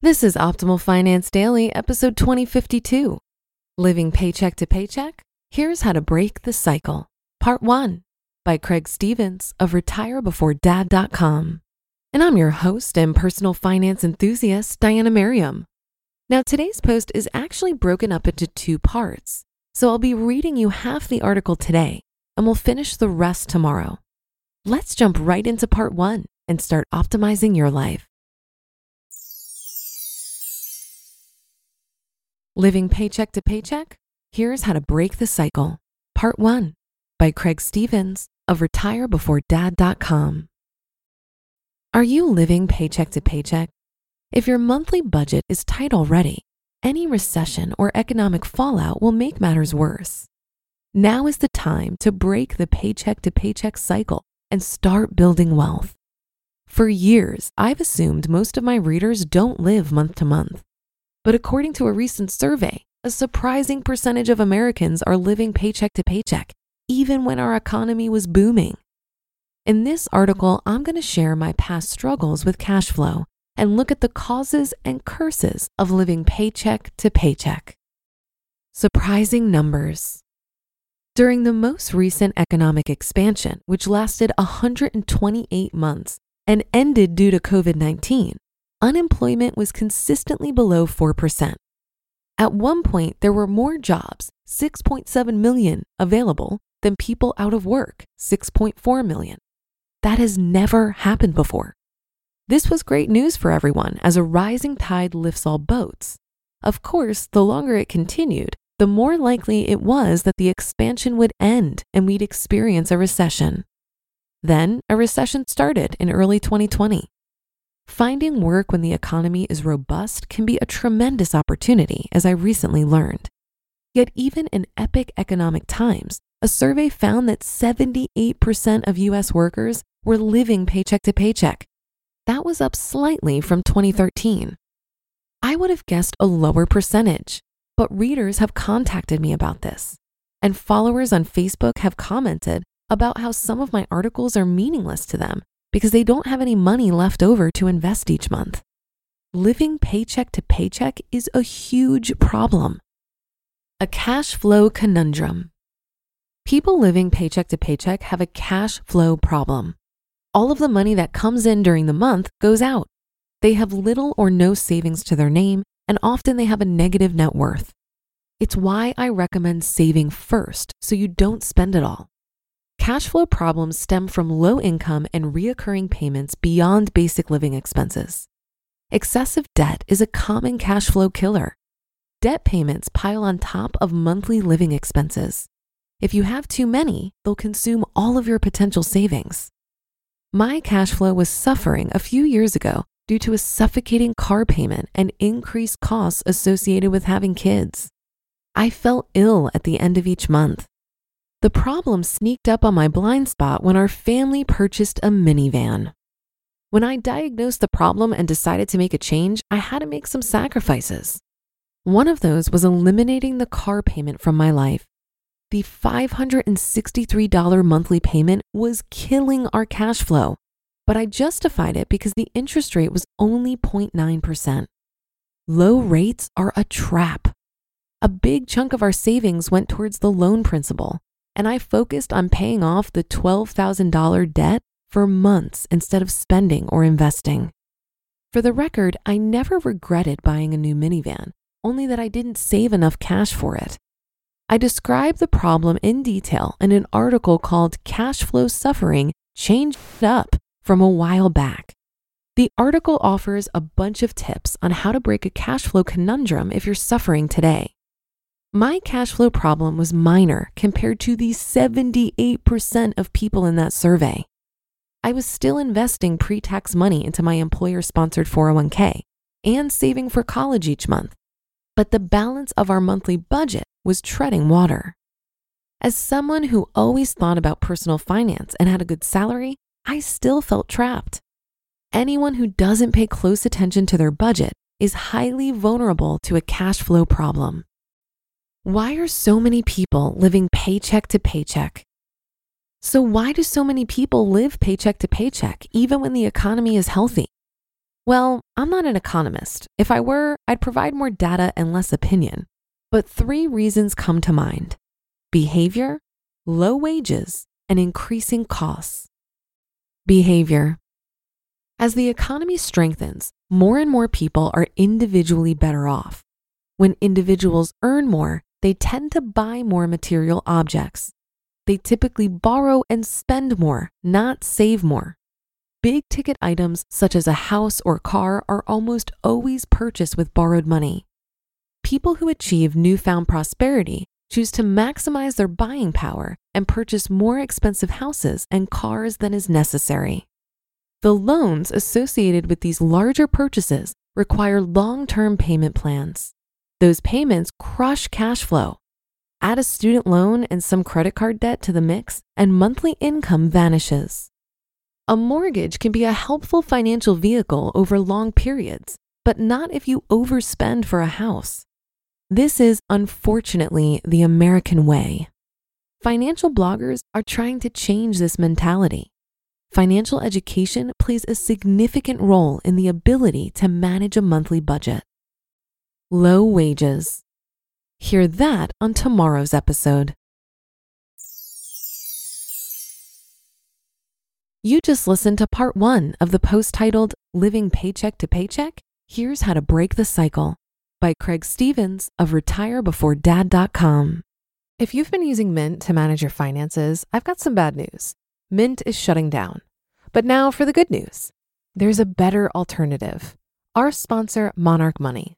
This is Optimal Finance Daily, episode 2052. Living Paycheck to Paycheck? Here's How to Break the Cycle, Part 1 by Craig Stevens of RetireBeforeDad.com. And I'm your host and personal finance enthusiast, Diania Merriam. Now, today's post is actually broken up into two parts, so I'll be reading you half the article today, and we'll finish the rest tomorrow. Let's jump right into part one and start optimizing your life. Living Paycheck to Paycheck? Here's How to Break the Cycle, Part 1 by Craig Stevens of RetireBeforeDad.com. Are you living paycheck to paycheck? If your monthly budget is tight already, any recession or economic fallout will make matters worse. Now is the time to break the paycheck to paycheck cycle and start building wealth. For years, I've assumed most of my readers don't live month to month. But according to a recent survey, a surprising percentage of Americans are living paycheck to paycheck, even when our economy was booming. In this article, I'm going to share my past struggles with cash flow and look at the causes and curses of living paycheck to paycheck. Surprising numbers. During the most recent economic expansion, which lasted 128 months and ended due to COVID 19, unemployment was consistently below 4%. At one point, there were more jobs, 6.7 million, available than people out of work, 6.4 million. That has never happened before. This was great news for everyone as a rising tide lifts all boats. Of course, the longer it continued, the more likely it was that the expansion would end and we'd experience a recession. Then a recession started in early 2020. Finding work when the economy is robust can be a tremendous opportunity, as I recently learned. Yet, even in epic economic times, a survey found that 78% of US workers were living paycheck to paycheck. That was up slightly from 2013. I would have guessed a lower percentage, but readers have contacted me about this. And followers on Facebook have commented about how some of my articles are meaningless to them because they don't have any money left over to invest each month. Living paycheck to paycheck is a huge problem. A cash flow conundrum. People living paycheck to paycheck have a cash flow problem. All of the money that comes in during the month goes out. They have little or no savings to their name, and often they have a negative net worth. It's why I recommend saving first so you don't spend it all. Cash flow problems stem from low income and reoccurring payments beyond basic living expenses. Excessive debt is a common cash flow killer. Debt payments pile on top of monthly living expenses. If you have too many, they'll consume all of your potential savings. My cash flow was suffering a few years ago due to a suffocating car payment and increased costs associated with having kids. I felt ill at the end of each month the problem sneaked up on my blind spot when our family purchased a minivan. When I diagnosed the problem and decided to make a change, I had to make some sacrifices. One of those was eliminating the car payment from my life. The $563 monthly payment was killing our cash flow, but I justified it because the interest rate was only 0.9%. Low rates are a trap. a big chunk of our savings went towards the loan principal, and I focused on paying off the $12,000 debt for months instead of spending or investing. For the record, I never regretted buying a new minivan, only that I didn't save enough cash for it. I describe the problem in detail in an article called Cash Flow Suffering Changed Up from a while back. The article offers a bunch of tips on how to break a cash flow conundrum if you're suffering today. My cash flow problem was minor compared to the 78% of people in that survey. I was still investing pre tax money into my employer sponsored 401k and saving for college each month, but the balance of our monthly budget was treading water. As someone who always thought about personal finance and had a good salary, I still felt trapped. Anyone who doesn't pay close attention to their budget is highly vulnerable to a cash flow problem. Why are so many people living paycheck to paycheck? So, why do so many people live paycheck to paycheck even when the economy is healthy? Well, I'm not an economist. If I were, I'd provide more data and less opinion. But three reasons come to mind behavior, low wages, and increasing costs. Behavior. As the economy strengthens, more and more people are individually better off. When individuals earn more, they tend to buy more material objects. They typically borrow and spend more, not save more. Big ticket items such as a house or car are almost always purchased with borrowed money. People who achieve newfound prosperity choose to maximize their buying power and purchase more expensive houses and cars than is necessary. The loans associated with these larger purchases require long term payment plans. Those payments crush cash flow. Add a student loan and some credit card debt to the mix, and monthly income vanishes. A mortgage can be a helpful financial vehicle over long periods, but not if you overspend for a house. This is unfortunately the American way. Financial bloggers are trying to change this mentality. Financial education plays a significant role in the ability to manage a monthly budget. Low wages. Hear that on tomorrow's episode. You just listened to part one of the post titled Living Paycheck to Paycheck Here's How to Break the Cycle by Craig Stevens of RetireBeforeDad.com. If you've been using Mint to manage your finances, I've got some bad news. Mint is shutting down. But now for the good news there's a better alternative. Our sponsor, Monarch Money.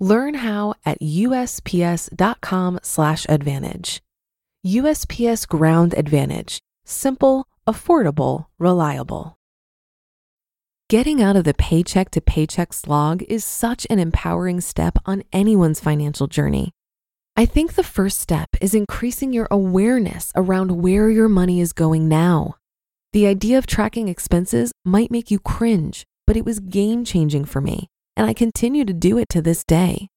Learn how at usps.com/advantage. USPS Ground Advantage: simple, affordable, reliable. Getting out of the paycheck to paycheck slog is such an empowering step on anyone's financial journey. I think the first step is increasing your awareness around where your money is going now. The idea of tracking expenses might make you cringe, but it was game changing for me and I continue to do it to this day.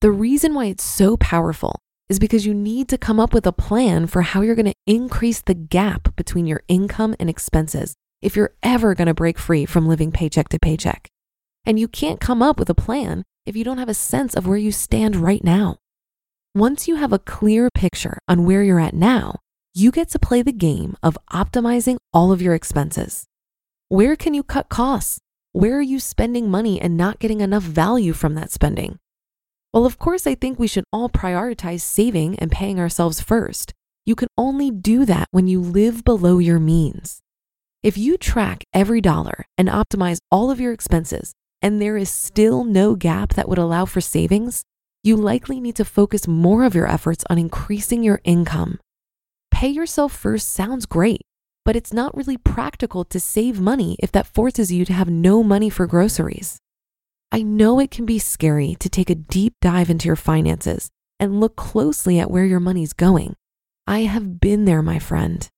The reason why it's so powerful is because you need to come up with a plan for how you're going to increase the gap between your income and expenses if you're ever going to break free from living paycheck to paycheck. And you can't come up with a plan if you don't have a sense of where you stand right now. Once you have a clear picture on where you're at now, you get to play the game of optimizing all of your expenses. Where can you cut costs? Where are you spending money and not getting enough value from that spending? Well, of course, I think we should all prioritize saving and paying ourselves first. You can only do that when you live below your means. If you track every dollar and optimize all of your expenses, and there is still no gap that would allow for savings, you likely need to focus more of your efforts on increasing your income. Pay yourself first sounds great, but it's not really practical to save money if that forces you to have no money for groceries. I know it can be scary to take a deep dive into your finances and look closely at where your money's going. I have been there, my friend.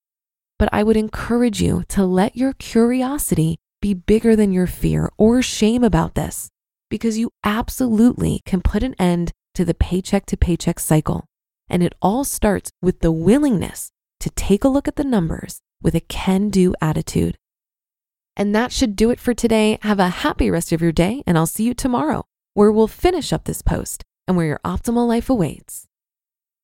But I would encourage you to let your curiosity be bigger than your fear or shame about this because you absolutely can put an end to the paycheck to paycheck cycle. And it all starts with the willingness to take a look at the numbers with a can do attitude. And that should do it for today. Have a happy rest of your day, and I'll see you tomorrow, where we'll finish up this post and where your optimal life awaits.